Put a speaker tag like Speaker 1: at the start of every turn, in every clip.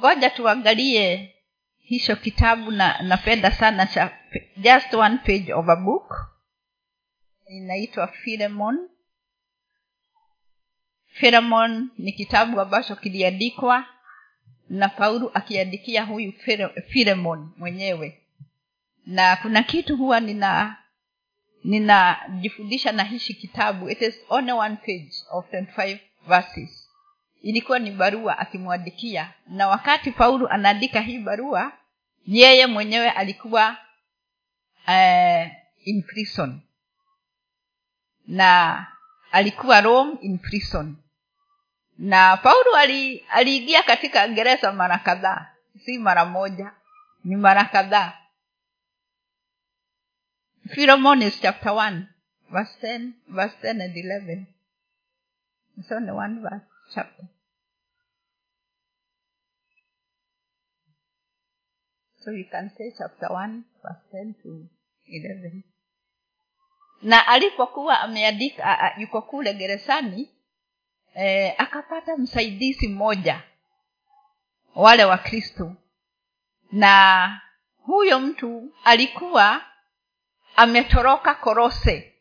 Speaker 1: ngoja tuangalie hicho kitabu na napenda sana cha just one page of a book. Inaitwa filemon filemon ni kitabu ambacho kiliandikwa na paulo akiandikia huyu filemon mwenyewe. Na kuna kitu huwa nina ninajifundisha na hishi kitabu. It is only one page of 25 verses ilikuwa ni barua akimwandikia. Na wakati paulo anaandika hii barua yeye mwenyewe alikuwa uh, in prison. Na alikuwa rome in prison. Na paulo aliingia katika gereza mara kadhaa. Si mara moja ni mara kadhaa. Philomonis chapter 1, verse 10, verse 10 and 11. It's only one verse, chapter. So you can say chapter 1, verse 10 to 11. na alipokuwa ameandika yuko kule gerezani eh, akapata msaidizi mmoja wale wa kristo na huyo mtu alikuwa ametoroka korose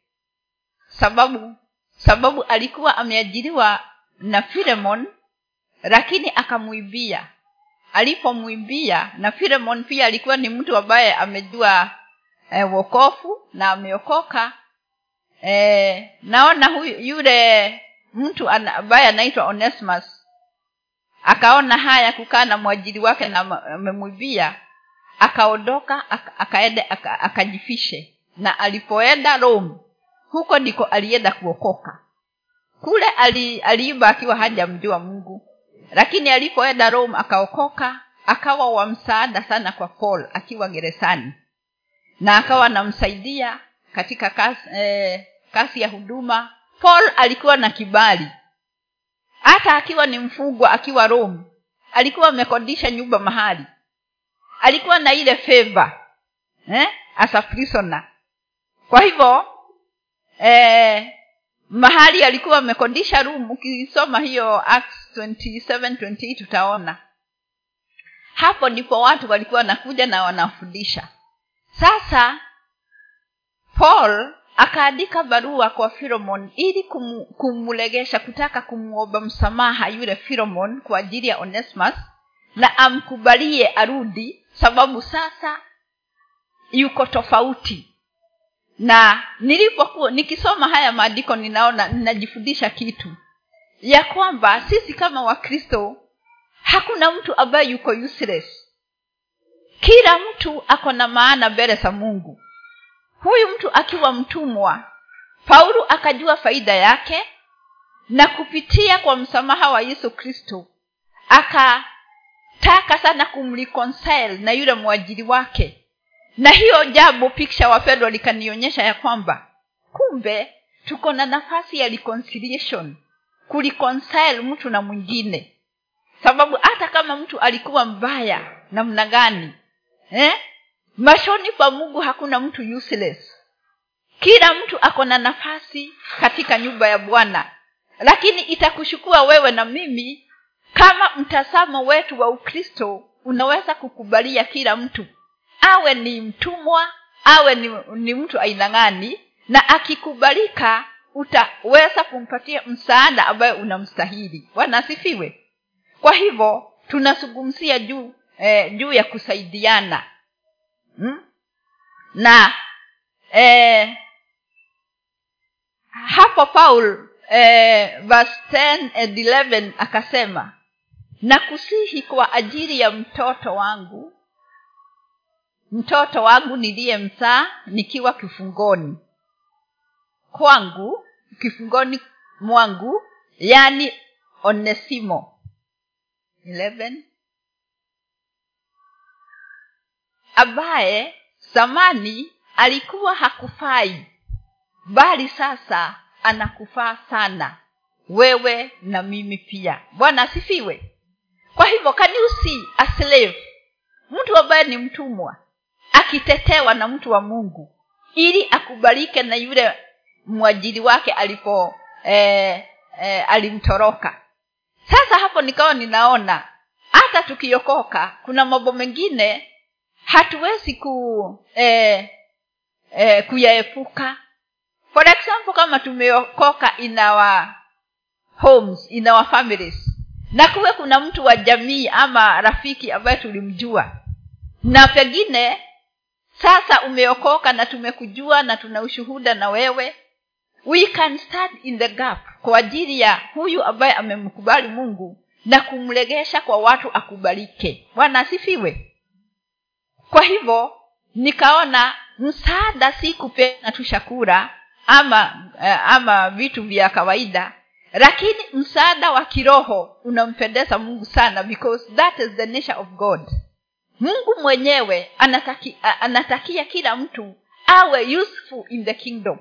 Speaker 1: sababu sababu alikuwa ameajiriwa na filemon lakini akamwibia. Alipomwibia na filemon pia alikuwa ni mtu ambaye amejua e, wokofu na ameokoka. E, naona huyu yule mtu ambaye anaitwa onesmus akaona haya kukaa na mwajiri wake na amemwibia. Akaondoka akaende akajifishe. Na alipoenda rome huko ndiko alienda kuokoka kule ali, aliiba akiwa hajamjua mungu. Lakini alipoenda rome akaokoka akawa wa msaada sana kwa paul akiwa gerezani. Na akawa anamsaidia katika kasi, eh, kasi ya huduma. Paul alikuwa na kibali. Hata akiwa ni mfungwa akiwa rome alikuwa amekodisha nyumba mahali. Alikuwa na ile feva eh, as a prisoner. Kwa hivyo eh, mahali alikuwa amekodisha room ukisoma hiyo acts 27 28 utaona. Hapo ndipo watu walikuwa wanakuja na wanafundisha. Sasa paul akaandika barua kwa filomon ili kum, kumlegesha kutaka kumwomba msamaha yule filomon kwa ajili ya onesmus na amkubalie arudi sababu sasa yuko tofauti na nilipokuwa nikisoma haya maandiko ninaona ninajifundisha kitu. Ya kwamba sisi kama wakristo hakuna mtu ambaye yuko useless. Kila mtu ako na maana mbele za mungu. Huyu mtu akiwa mtumwa paulo akajua faida yake na kupitia kwa msamaha wa yesu kristo akataka sana kumreconcile na yule mwajiri wake na hiyo jambo piksha wapendwa likanionyesha ya kwamba kumbe tuko na nafasi ya reconciliation kureconcile mtu na mwingine. Sababu hata kama mtu alikuwa mbaya namna gani eh? mashoni pa mungu hakuna mtu useless. Kila mtu ako na nafasi katika nyumba ya bwana. Lakini itakushukua wewe na mimi kama mtazamo wetu wa ukristo unaweza kukubalia kila mtu awe ni mtumwa awe ni, ni mtu aina gani na akikubalika utaweza kumpatia msaada ambayo unamstahili. Wanasifiwe kwa hivyo tunazungumzia juu eh, juu ya kusaidiana. Hmm? na eh, hapo paul eh, verse 10 and 11 akasema na kusihi kwa ajili ya mtoto wangu mtoto wangu niliyemzaa nikiwa kifungoni. Kwangu kifungoni mwangu yani onesimo. 11 ambaye zamani alikuwa hakufai bali sasa anakufaa sana. Wewe na mimi pia. Bwana asifiwe. Kwa hivyo kaniusi a slave. Mtu ambaye ni mtumwa akitetewa na mtu wa mungu ili akubalike na yule mwajiri wake alipo eh, eh, alimtoroka. Sasa hapo nikawa ninaona hata tukiokoka kuna mambo mengine hatuwezi ku eh, eh, kuyaepuka. For example kama tumeokoka inawa homes inawa families na kuwe kuna mtu wa jamii ama rafiki ambaye tulimjua na pengine sasa umeokoka na tumekujua na tuna ushuhuda na wewe. We can stand in the gap kwa ajili ya huyu ambaye amemkubali mungu na kumregesha kwa watu akubalike. Bwana asifiwe. Kwa hivyo nikaona msaada si kupena tu shakura ama eh, ama vitu vya kawaida lakini msaada wa kiroho unampendeza mungu sana because that is the nature of god mungu mwenyewe anataki, anatakia kila mtu awe useful in the kingdom.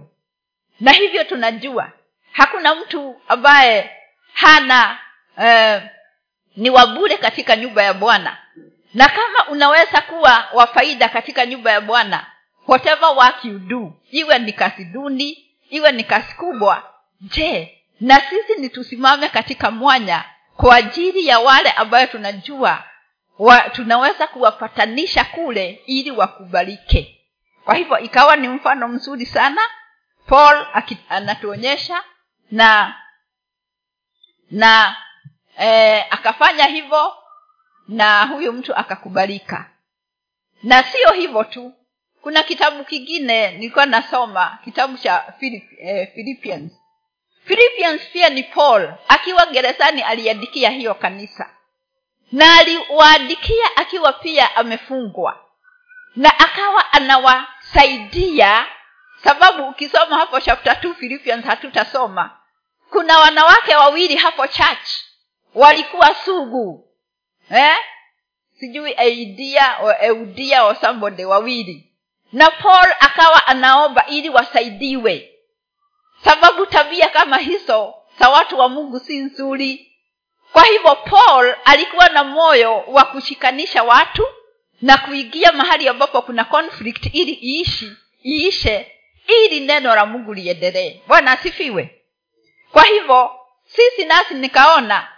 Speaker 1: Na hivyo tunajua hakuna mtu ambaye hana eh, ni wabure katika nyumba ya bwana. Na kama unaweza kuwa wa faida katika nyumba ya bwana whatever work you do iwe ni kazi duni iwe ni kazi kubwa je na sisi ni tusimame katika mwanya kwa ajili ya wale ambayo tunajua wa, tunaweza kuwapatanisha kule ili wakubalike. Kwa hivyo ikawa ni mfano mzuri sana paul anatuonyesha na na e, akafanya hivyo na huyu mtu akakubalika. Na sio hivyo tu kuna kitabu kingine nilikuwa nasoma kitabu cha Philipp, eh, philippians. Philippians pia ni paul akiwa gerezani aliandikia hiyo kanisa na aliwaandikia akiwa pia amefungwa. Na akawa anawasaidia sababu ukisoma hapo chapta t philippians hatutasoma. Kuna wanawake wawili hapo church walikuwa sugu eh? sijui aidia o eudia o somebody wawili. Na paul akawa anaomba ili wasaidiwe. Sababu tabia kama hizo za watu wa mungu si nzuri kwa hivyo paul alikuwa na moyo wa kushikanisha watu na kuingia mahali ambapo kuna conflict ili iishi iishe ili neno la mungu liendelee. Bwana asifiwe. Kwa hivyo sisi nasi nikaona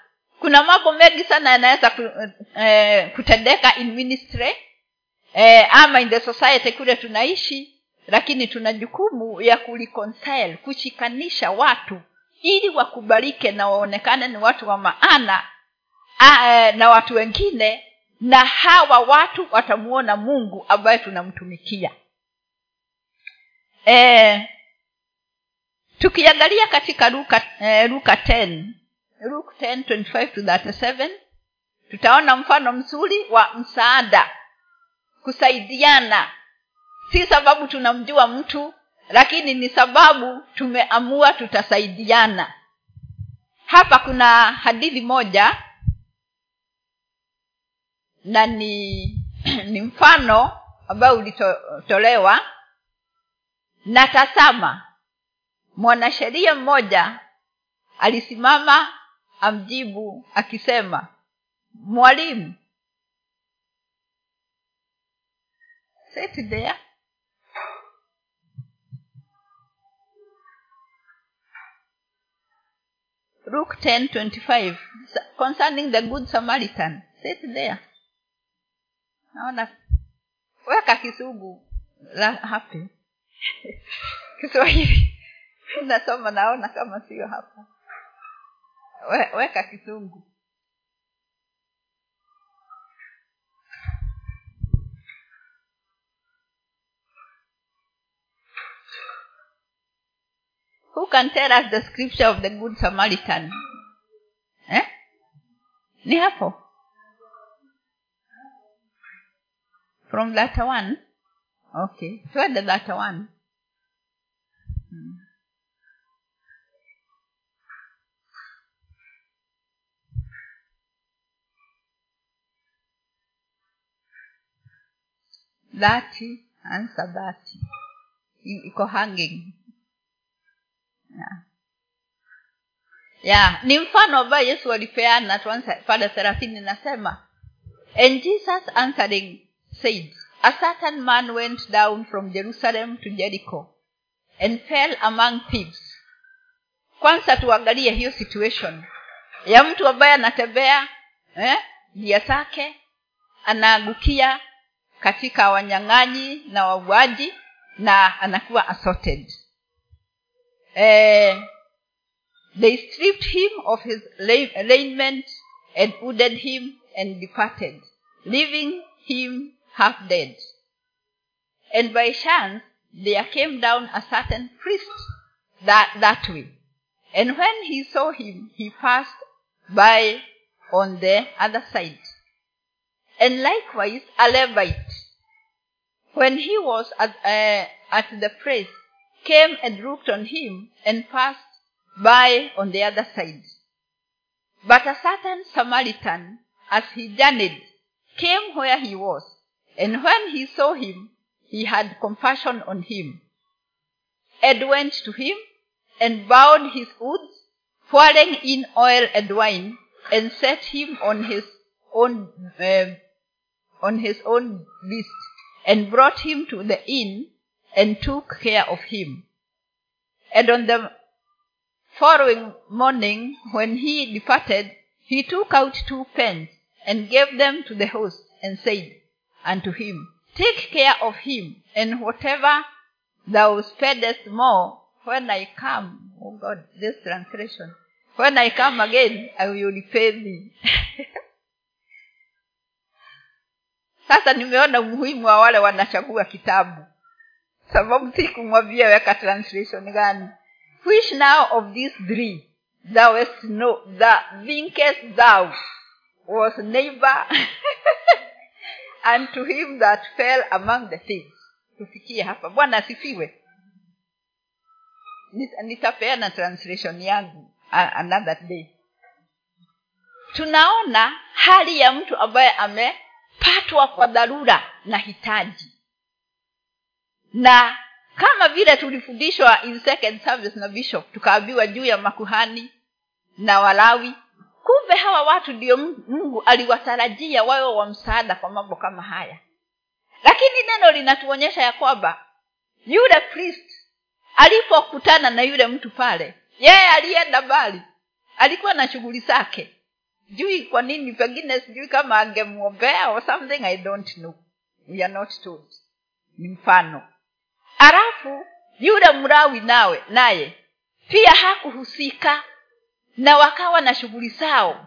Speaker 1: kuna mambo mengi sana yanaweza eh, kutendeka in ministry eh, ama in the society kule tunaishi lakini tuna jukumu ya kuliconcile kushikanisha watu ili wakubalike na waonekane ni watu wa maana a, e, na watu wengine na hawa watu watamuona mungu ambaye tunamtumikia. E, tukiangalia katika luka e, luka 10 luka 10 25 to 37 tutaona mfano mzuri wa msaada kusaidiana. Si sababu tunamjua mtu lakini ni sababu tumeamua tutasaidiana. Hapa kuna hadithi moja na ni ni mfano ambao ulitolewa. Na tasama mwanasheria mmoja alisimama amjibu akisema mwalimu sit there luke 10:25 concerning the good samaritan. Sit there. Naona. Weka kisugu. La hapi. Kiswahili. Nasoma naona kama sio hapa. We, weka kisungu who can tell us the scripture of the good samaritan? Eh? ni hapo. From that one? Okay. Twende that one. Hmm. thirty answer thirty iko hanging yeah. ni mfano ambayo yesu alipeana pale thelathini nasema and jesus answering said a certain man went down from jerusalem to jericho and fell among thieves kwanza tuangalie hiyo situation ya mtu ambaye anatembea eh? zake anaagukia katika wanyang'anyi na wauaji na anakuwa assaulted eh, they stripped him of his raiment and wounded him and departed leaving him half dead. And by chance there came down a certain priest that, that way. And when he saw him he passed by on the other side. And likewise a levite. When he was at, uh, at the place came and looked on him and passed by on the other side. But a certain samaritan as he journeyed came where he was and when he saw him he had compassion on him and went to him and bowed his wounds pouring in oil and wine and set him on his own uh, on his own beast and brought him to the inn and took care of him. And on the following morning when he departed he took out two pence and gave them to the host and said unto him take care of him and whatever thou spendest more when i come oh god this translation when i come again i will repay thee. Sasa nimeona umuhimu wa wale wanachagua kitabu sababu sikumwambia weka translation gani? Which now of these three thou west no the thinkest thou was neighbor and to him that fell among the things tufikie hapa. Bwana asifiwe. Nitapeana translation yangu another day. Tunaona hali ya mtu ambaye amepatwa kwa dharura na hitaji na kama vile tulifundishwa in second service na bishop tukaambiwa juu ya makuhani na walawi kumbe hawa watu ndio mungu aliwatarajia wawe wa msaada kwa mambo kama haya. Lakini neno linatuonyesha ya kwamba yule priest alipokutana na yule mtu pale yeye alienda mbali alikuwa na shughuli zake. Jui kwa nini pengine sijui kama angemwombea or something i don't know. We are not told. Ni mfano alafu yule mrawi nawe naye pia hakuhusika na wakawa na shughuli zao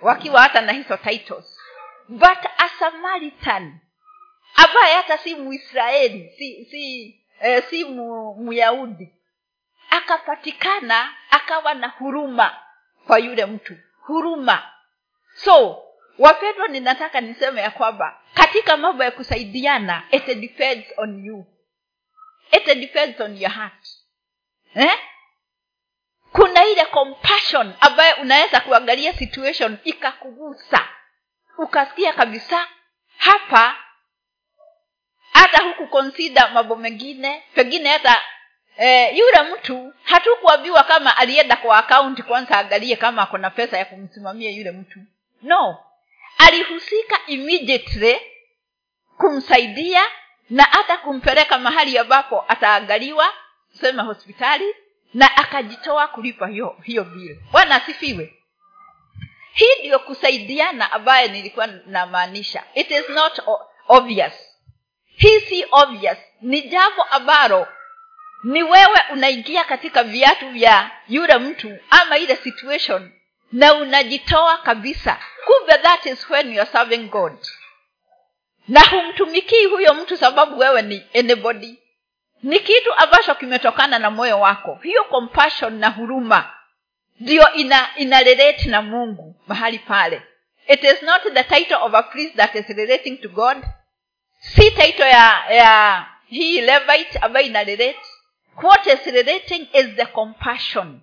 Speaker 1: wakiwa hata na hizo titles. But a samaritan ambaye hata si muisraeli si si eh, si mu, myahudi akapatikana akawa na huruma kwa yule mtu. Huruma. So wapendwa ninataka niseme ya kwamba katika mambo ya kusaidiana it depends on you it depends on your heart. Eh? kuna ile compassion ambayo unaweza kuangalia situation ikakugusa. Ukasikia kabisa hapa hata huku consider mambo mengine pengine hata eh, yule mtu hatukuambiwa kama alienda kwa akaunti kwanza angalie kama akona pesa ya kumsimamia yule mtu. No. Alihusika immediately kumsaidia na hata kumpeleka mahali ambapo ataangaliwa sema hospitali na akajitoa kulipa hiyo hiyo bili bwana asifiwe. Hii ndiyo kusaidiana ambayo nilikuwa namaanisha. It is not obvious. Hii si obvious. Ni jambo ambalo ni wewe unaingia katika viatu vya yule mtu ama ile situation na unajitoa kabisa. Kumbe that is when you are serving god na humtumikii huyo mtu sababu wewe ni anybody. Ni kitu ambacho kimetokana na moyo wako. Hiyo compassion na huruma ndiyo ina ina na mungu mahali pale. It is not the title of a priest that is relating to god. Si title ya ya hii levite ambayo ina what is relating is the compassion.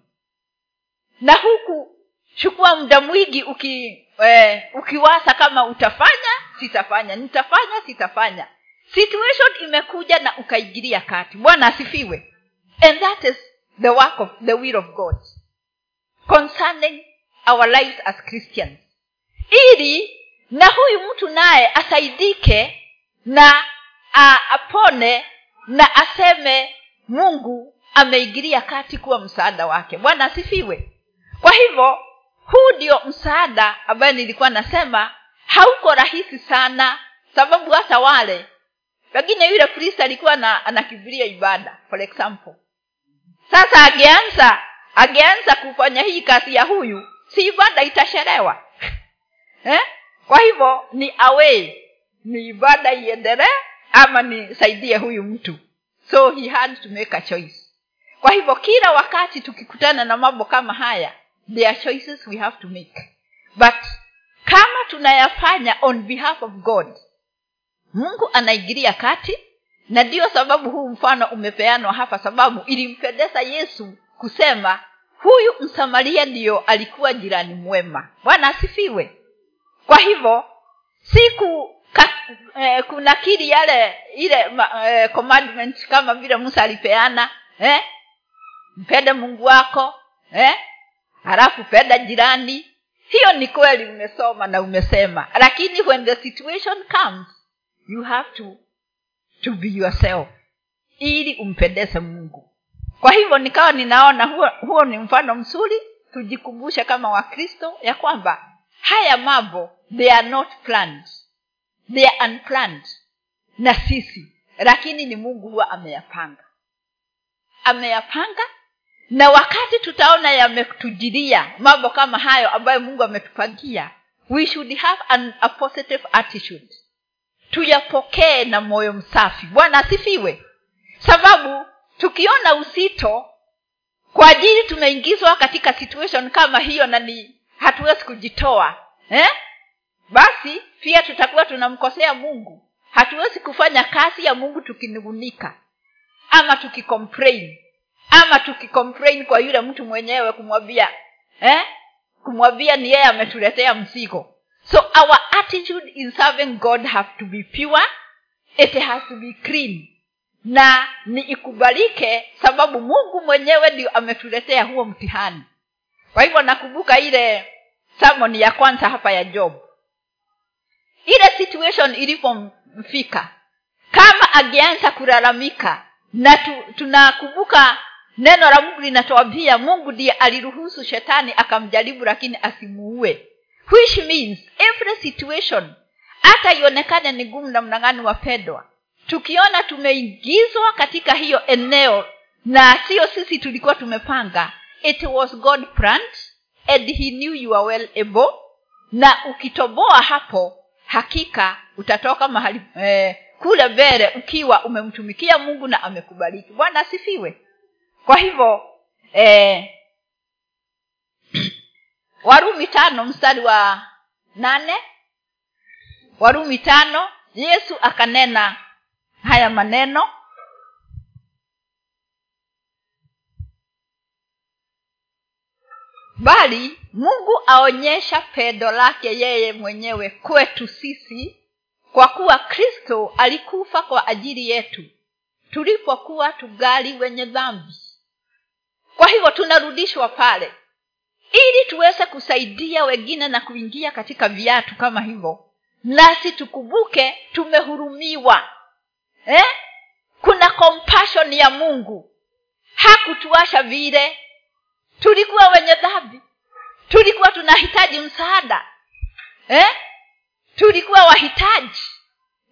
Speaker 1: Na huku chukua muda mwingi uki eh, ukiwasa kama utafanya sitafanya nitafanya sitafanya. Situation imekuja na ukaigiria kati. Bwana asifiwe. And that is the work of the will of god. Concerning our lives as christians. Ili na huyu mtu naye asaidike na a, apone na aseme mungu ameigiria kati kuwa msaada wake. Bwana asifiwe. Kwa hivyo huu ndio msaada ambaye nilikuwa nasema hauko rahisi sana sababu hata wale pengine yule kristo alikuwa na anakibiria ibada for example. Sasa angeanza angeanza kufanya hii kazi ya huyu si ibada itashelewa eh? kwa hivyo ni away ni ibada iendelee ama nisaidie huyu mtu. So he had to make a choice. Kwa hivyo kila wakati tukikutana na mambo kama haya there are choices we have to make. But kama tunayafanya on behalf of god mungu anaingilia kati na ndiyo sababu huu mfano umepeanwa hapa sababu ilimpendeza yesu kusema huyu msamaria ndiyo alikuwa jirani mwema bwana asifiwe kwa hivyo siku ka, eh, kunakiri yale ile eh, commandment kama vile musa alipeana eh? mpende mungu wako eh? halafu penda jirani hiyo ni kweli umesoma na umesema. Lakini when the situation comes you have to to be yourself. Ili umpendeze mungu. Kwa hivyo nikawa ninaona huo, huo ni mfano mzuri tujikumbushe kama wakristo ya kwamba haya mambo they are not planned. They are unplanned na sisi. Lakini ni mungu huwa ameyapanga. Ameyapanga na wakati tutaona yametujiria mambo kama hayo ambayo mungu ametupangia we should have an, a positive attitude. Tuyapokee na moyo msafi. Bwana asifiwe. Sababu tukiona uzito kwa ajili tumeingizwa katika situation kama hiyo na ni hatuwezi kujitoa eh? basi pia tutakuwa tunamkosea mungu. Hatuwezi kufanya kazi ya mungu tukinungunika ama tukicomplain ama tukicomplain kwa yule mtu mwenyewe kumwambia eh? kumwambia ni yeye ametuletea mzigo. So our attitude in serving god have to be pure. It has to be clean. Na ni ikubalike sababu mungu mwenyewe ndio ametuletea huo mtihani. Kwa hivyo nakumbuka ile samoni ya kwanza hapa ya job. Ile situation ilipomfika kama angeanza kulalamika na tu, tunakumbuka neno la mungu linatuambia mungu ndiye aliruhusu shetani akamjaribu lakini asimuue. Which means every situation hata ionekane ni gumu namna gani wapendwa tukiona tumeingizwa katika hiyo eneo na siyo sisi tulikuwa tumepanga it was god planned and he knew you are well able na ukitoboa hapo hakika utatoka mahali eh, kule mbele ukiwa umemtumikia mungu na amekubariki. Bwana asifiwe kwa hivyo eh, warumi tano mstari wa nane. Warumi tano yesu akanena haya maneno. Bali mungu aonyesha pendo lake yeye mwenyewe kwetu sisi kwa kuwa kristo alikufa kwa ajili yetu tulipokuwa tugali wenye dhambi kwa hivyo tunarudishwa pale. Ili tuweze kusaidia wengine na kuingia katika viatu kama hivyo nasi tukumbuke tumehurumiwa. Eh? kuna compassion ya mungu. Hakutuasha vile. Tulikuwa wenye dhambi. Tulikuwa tunahitaji msaada. Eh? tulikuwa wahitaji.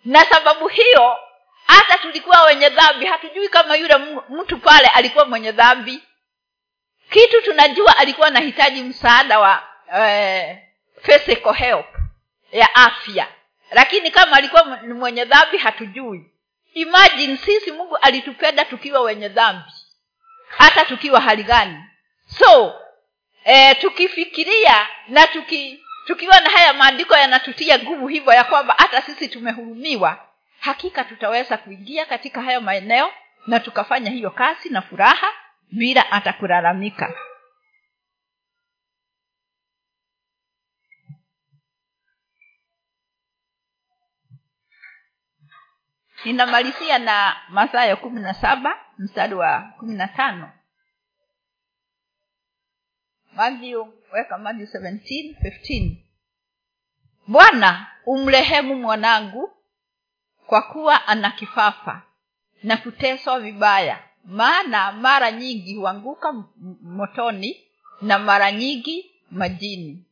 Speaker 1: Na sababu hiyo hata tulikuwa wenye dhambi. Hatujui kama yule mtu pale alikuwa mwenye dhambi kitu tunajua alikuwa anahitaji msaada wa eh, help ya afya. Lakini kama alikuwa mwenye dhambi hatujui. Imagine sisi mungu alitupenda tukiwa wenye dhambi hata tukiwa hali gani. So eh, tukifikiria na tuki tukiwa na haya maandiko yanatutia nguvu hivyo ya kwamba hata sisi tumehurumiwa hakika tutaweza kuingia katika hayo maeneo na tukafanya hiyo kazi na furaha bila hata kulalamika ninamalizia na mathayo kumi na saba mstari wa kumi na tano. Matthew, weka Matthew 17, 15. bwana umrehemu mwanangu kwa kuwa ana kifafa na kuteswa vibaya maana mara nyingi huanguka motoni na mara nyingi majini.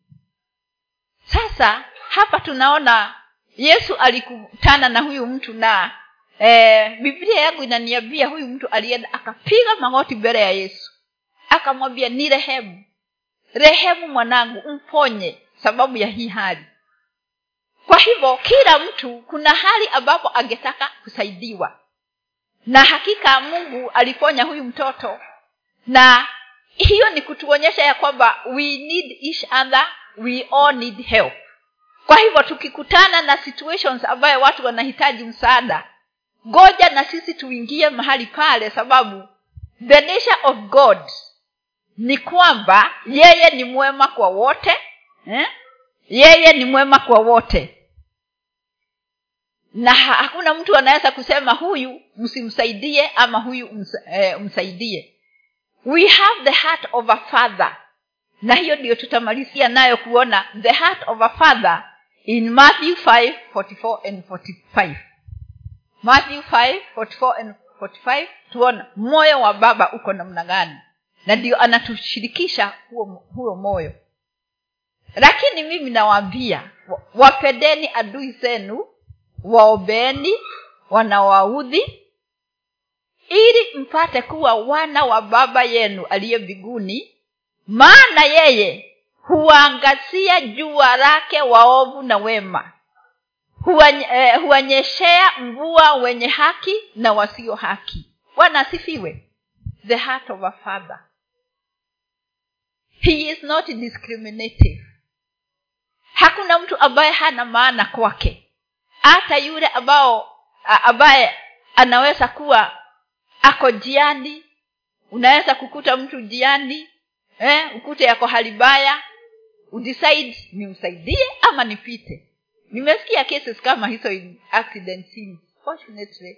Speaker 1: Sasa hapa tunaona yesu alikutana na huyu mtu na e, biblia yangu inaniambia huyu mtu alienda akapiga magoti mbele ya yesu. Akamwambia ni rehemu. Rehemu mwanangu mponye sababu ya hii hali. Kwa hivyo kila mtu kuna hali ambapo angetaka kusaidiwa na hakika mungu aliponya huyu mtoto. Na hiyo ni kutuonyesha ya kwamba we need each other we all need help. Kwa hivyo tukikutana na situations ambayo watu wanahitaji msaada ngoja na sisi tuingie mahali pale sababu the nature of god ni kwamba yeye ni mwema kwa wote eh? yeye ni mwema kwa wote na hakuna mtu anaweza kusema huyu msimsaidie ama huyu eh, msaidie. We have the heart of a father. Na hiyo ndio tutamalizia nayo kuona the heart of a father in matthew 5 44 and 45 matthew 5 44 and 45 tuona moyo wa baba uko namna gani. Na ndio anatushirikisha huo, huo moyo. Lakini mimi nawaambia wapendeni adui zenu waombeni wanawaudhi ili mpate kuwa wana wa baba yenu aliye mbinguni maana yeye huangazia jua lake waovu na wema eh, huwanyeshea mvua wenye haki na wasio haki. Bwana asifiwe. The heart of a father. He is not discriminative. Hakuna mtu ambaye hana maana kwake hata yule ambao ambaye anaweza kuwa ako jiani unaweza kukuta mtu jiani eh, ukute yako hali baya udecide nimsaidie ama nipite. Nimesikia cases kama hizo in fortunately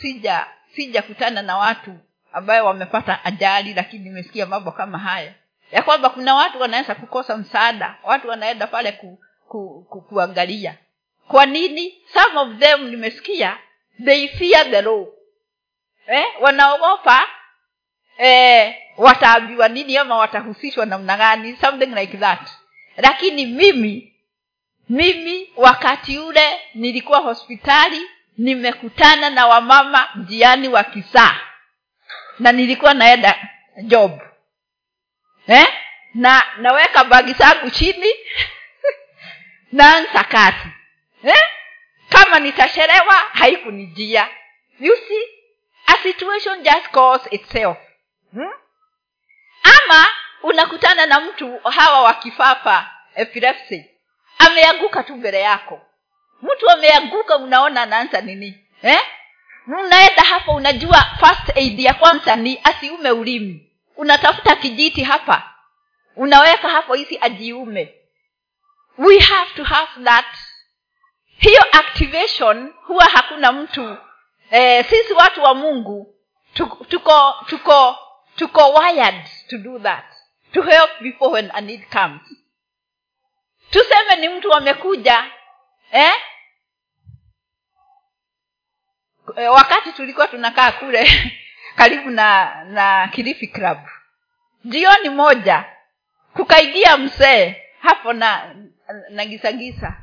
Speaker 1: sija sijakutana na watu ambayo wamepata ajali lakini nimesikia mambo kama haya. Ya kwamba kuna watu wanaweza kukosa msaada watu wanaenda pale ku, ku, ku, kuangalia kwa nini? Some of them nimesikia they fear the law. Eh, wanaogopa eh, wataambiwa nini ama watahusishwa namna gani something like that. Lakini mimi mimi wakati ule nilikuwa hospitali nimekutana na wamama njiani wa kisaa. Na nilikuwa naenda job. Eh? na naweka bagi zangu chini naanza kazi eh? kama nitachelewa haikunijia. You see a situation just calls itself. Hmm? ama unakutana na mtu hawa wakifafa epilepsy. Ameanguka tu mbele yako. Mtu ameanguka unaona anaanza nini? Eh? unaenda hapo unajua first aid ya kwanza ni asiume ulimi. Unatafuta kijiti hapa. Unaweka hapo hizi ajiume. We have to have that hiyo activation huwa hakuna mtu. Eh, sisi watu wa mungu tuko tuko tuko wired to do that. To help before when a need comes. Tuseme ni mtu amekuja eh? e, wakati tulikuwa tunakaa kule karibu na na kilifi club. Jioni moja kukaingia msee hapo na na gisagisa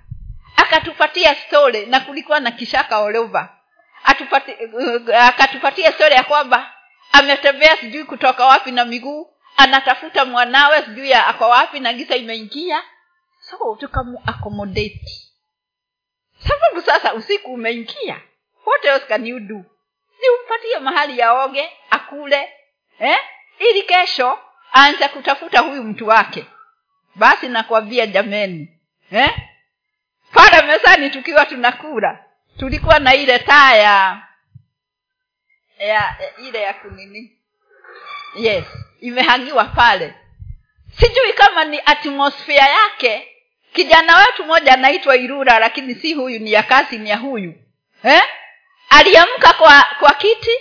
Speaker 1: akatupatia story na kulikuwa na kishaka olova Atupati, uh, akatupatia story ya kwamba ametembea sijui kutoka wapi na miguu anatafuta mwanawe sijui ako wapi na gisa imeingia. So tukamu sababu sasa usiku umeingia. What else can you do? Si mahali yaoge akule eh? ili kesho aanze kutafuta huyu mtu wake. Basi nakwambia jameni eh? Pale mezani tukiwa tunakula. Tulikuwa na ile taa ya ya ile ya kunini. Yes imehangiwa pale. Sijui kama ni atmosfea yake. Kijana wetu mmoja anaitwa irura lakini si huyu ni ya kasi ni ya huyu. Eh? aliamka kwa kwa kiti.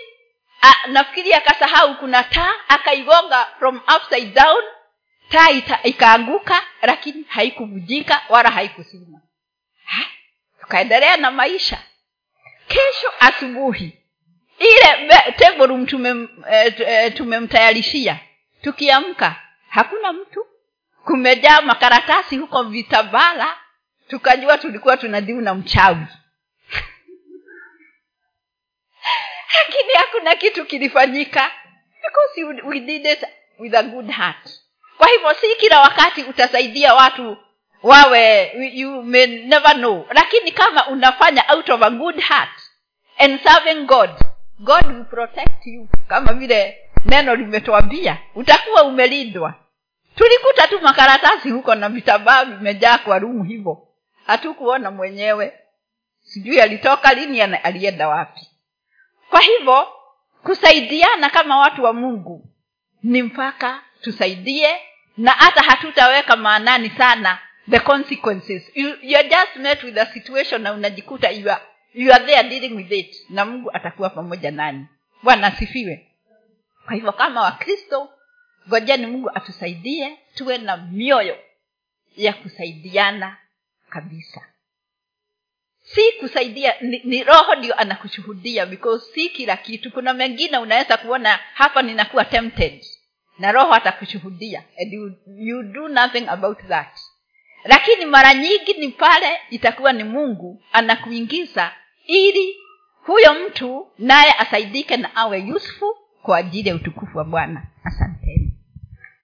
Speaker 1: Nafikiri akasahau kuna taa akaigonga from upside down. Taa ikaanguka lakini haikuvujika wala haikusimama tukaendelea na maisha. Kesho asubuhi ile tebrum tumem, e, tumemtayarishia. Tukiamka hakuna mtu. Kumejaa makaratasi huko vitabala. Tukajua tulikuwa tunadiu na mchawi. Lakini hakuna kitu kilifanyika. Because we did it with a good heart. Kwa hivyo si kila wakati utasaidia watu wawe you may never know. Lakini kama unafanya out of a good heart and serving god god will protect you. Kama vile neno limetwambia utakuwa umelindwa. Tulikuta tu makaratasi huko na vitambaa vimejaa kwa rumu hivyo hatukuona mwenyewe. Sijui alitoka lini alienda wapi. Kwa hivyo kusaidiana kama watu wa mungu ni mpaka tusaidie na hata hatutaweka maanani sana the consequences. You, you are just met with a situation na unajikuta you are, you are there dealing with it na mungu atakuwa pamoja nani. Bwana asifiwe. Kwa hivyo kama wakristo ngojeni mungu atusaidie tuwe na mioyo ya kusaidiana kabisa. Si kusaidia ni, ni roho ndio anakushuhudia because si kila kitu. Kuna mengine unaweza kuona hapa ninakuwa tempted na roho atakushuhudia and you, you do nothing about that lakini mara nyingi ni pale itakuwa ni mungu anakuingiza ili huyo mtu naye asaidike na awe useful kwa ajili ya utukufu wa bwana. Asanteni